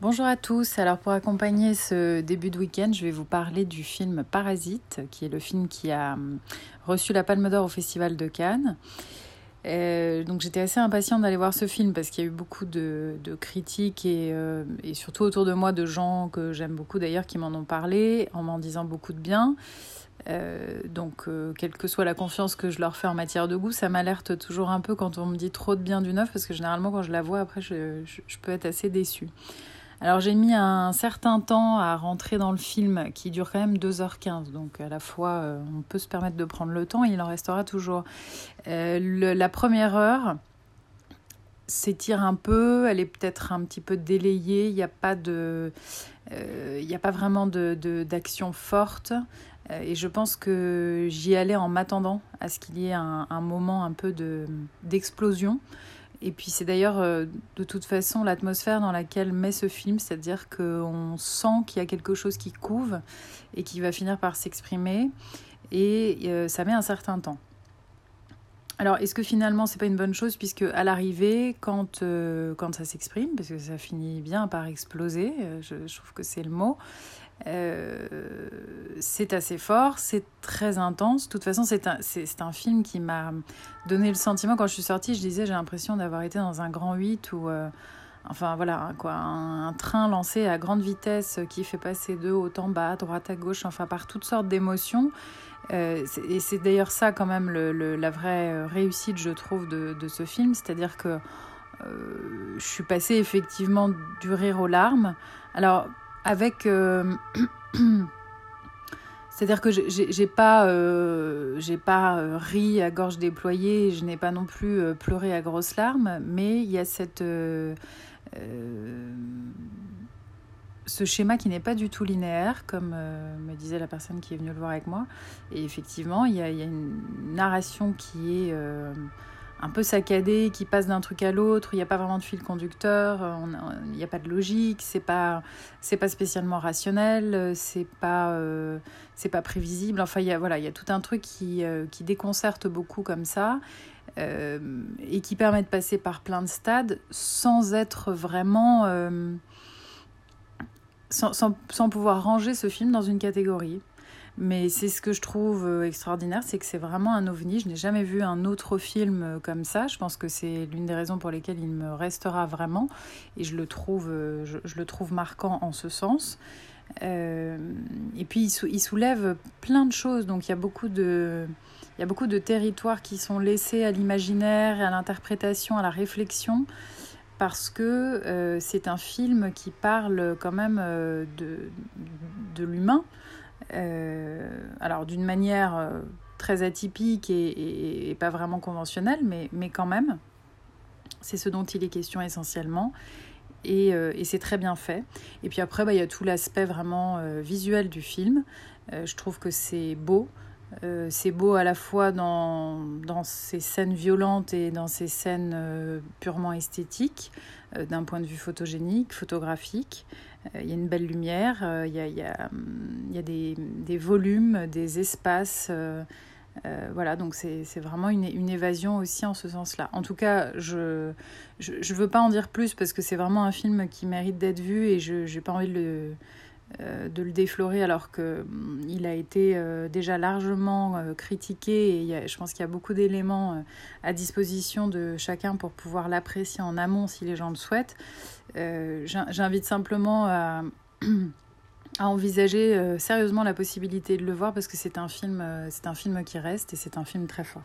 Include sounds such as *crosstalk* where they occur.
Bonjour à tous. Alors pour accompagner ce début de week-end, je vais vous parler du film Parasite, qui est le film qui a hum, reçu la Palme d'Or au Festival de Cannes. Euh, donc j'étais assez impatiente d'aller voir ce film parce qu'il y a eu beaucoup de, critiques et, euh, et, surtout autour de moi de gens que j'aime beaucoup d'ailleurs qui m'en ont parlé en m'en disant beaucoup de bien. Euh, donc, quelle que soit la confiance que je leur fais en matière de goût, ça m'alerte toujours un peu quand on me dit trop de bien d'une œuvre parce que généralement, quand je la vois, après, je, je peux être assez déçue. Alors j'ai mis un certain temps à rentrer dans le film qui dure quand même 2h15, donc à la fois euh, on peut se permettre de prendre le temps et il en restera toujours. Euh, la première heure s'étire un peu, elle est peut-être un petit peu délayée, il n'y a pas de... Euh, il n'y a pas vraiment d'action de, forte et je pense que j'y allais en m'attendant à ce qu'il y ait un, un, moment un peu d'explosion. Et puis c'est d'ailleurs euh, de toute façon l'atmosphère dans laquelle met ce film, c'est-à-dire qu'on sent qu'il y a quelque chose qui couve et qui va finir par s'exprimer, et euh, ça met un certain temps. Alors est-ce que finalement c'est pas une bonne chose puisque à l'arrivée, quand, euh, quand ça s'exprime, parce que ça finit bien par exploser, je, je trouve que c'est le mot, euh, c'est assez fort, c'est très intense. De toute façon, c'est un, un film qui m'a donné le sentiment, quand je suis sortie, je disais, j'ai l'impression d'avoir été dans un grand 8 ou... Euh, enfin voilà, quoi, un, train lancé à grande vitesse qui fait passer de haut en bas, droite à gauche, enfin par toutes sortes d'émotions. Euh, et c'est d'ailleurs ça quand même le, la vraie réussite, je trouve, de, de ce film. C'est-à-dire que je suis passée effectivement du rire aux larmes. Alors avec. Euh, *clears throat* c'est-à-dire que j'ai pas, euh, pas euh, ri à gorge déployée, je n'ai pas non plus pleuré à grosses larmes, mais il y a cette, ce schéma qui n'est pas du tout linéaire, comme me disait la personne qui est venue le voir avec moi. Et effectivement, il y a une narration qui est un peu saccadé, qui passe d'un truc à l'autre, il n'y a pas vraiment de fil conducteur, euh, il n'y a pas de logique, c'est pas pas spécialement rationnel, c'est pas euh, pas prévisible. Enfin, il voilà, il y a tout un truc qui euh, qui déconcerte beaucoup comme ça. et qui permet de passer par plein de stades sans être vraiment sans, sans pouvoir ranger ce film dans une catégorie. Mais c'est ce que je trouve euh, extraordinaire, c'est que c'est vraiment un ovni. Je n'ai jamais vu un autre film euh, comme ça. Je pense que c'est l'une des raisons pour lesquelles il me restera vraiment. Et je le trouve, euh, je, le trouve marquant en ce sens. et puis il, soulève plein de choses. Donc il y a beaucoup de, il y a beaucoup de territoires qui sont laissés à l'imaginaire, à l'interprétation, à la réflexion parce que c'est un film qui parle quand même de, de l'humain, alors d'une manière euh, très atypique et, pas vraiment conventionnelle, mais, mais quand même, c'est ce dont il est question essentiellement. Et, euh, c'est très bien fait. Et puis après, bah, il y a tout l'aspect vraiment visuel du film. je trouve que c'est beau. C'est beau à la fois dans, dans ces scènes violentes et dans ces scènes purement esthétiques, d'un point de vue photogénique, photographique. Euh, il y a une belle lumière, euh, il y a, y y a des, des, volumes, des espaces. Euh, voilà, donc c'est vraiment une, une, évasion aussi en ce sens-là. En tout cas, je ne veux pas en dire plus parce que c'est vraiment un film qui mérite d'être vu et je n'ai pas envie de le, euh, de le déflorer alors qu'il mm, a été euh, déjà largement euh, critiqué et je pense qu'il y a beaucoup d'éléments à disposition de chacun pour pouvoir l'apprécier en amont si les gens le souhaitent. J'invite simplement à, *clears throat* à envisager sérieusement la possibilité de le voir parce que film, c'est un film qui reste et c'est un film très fort.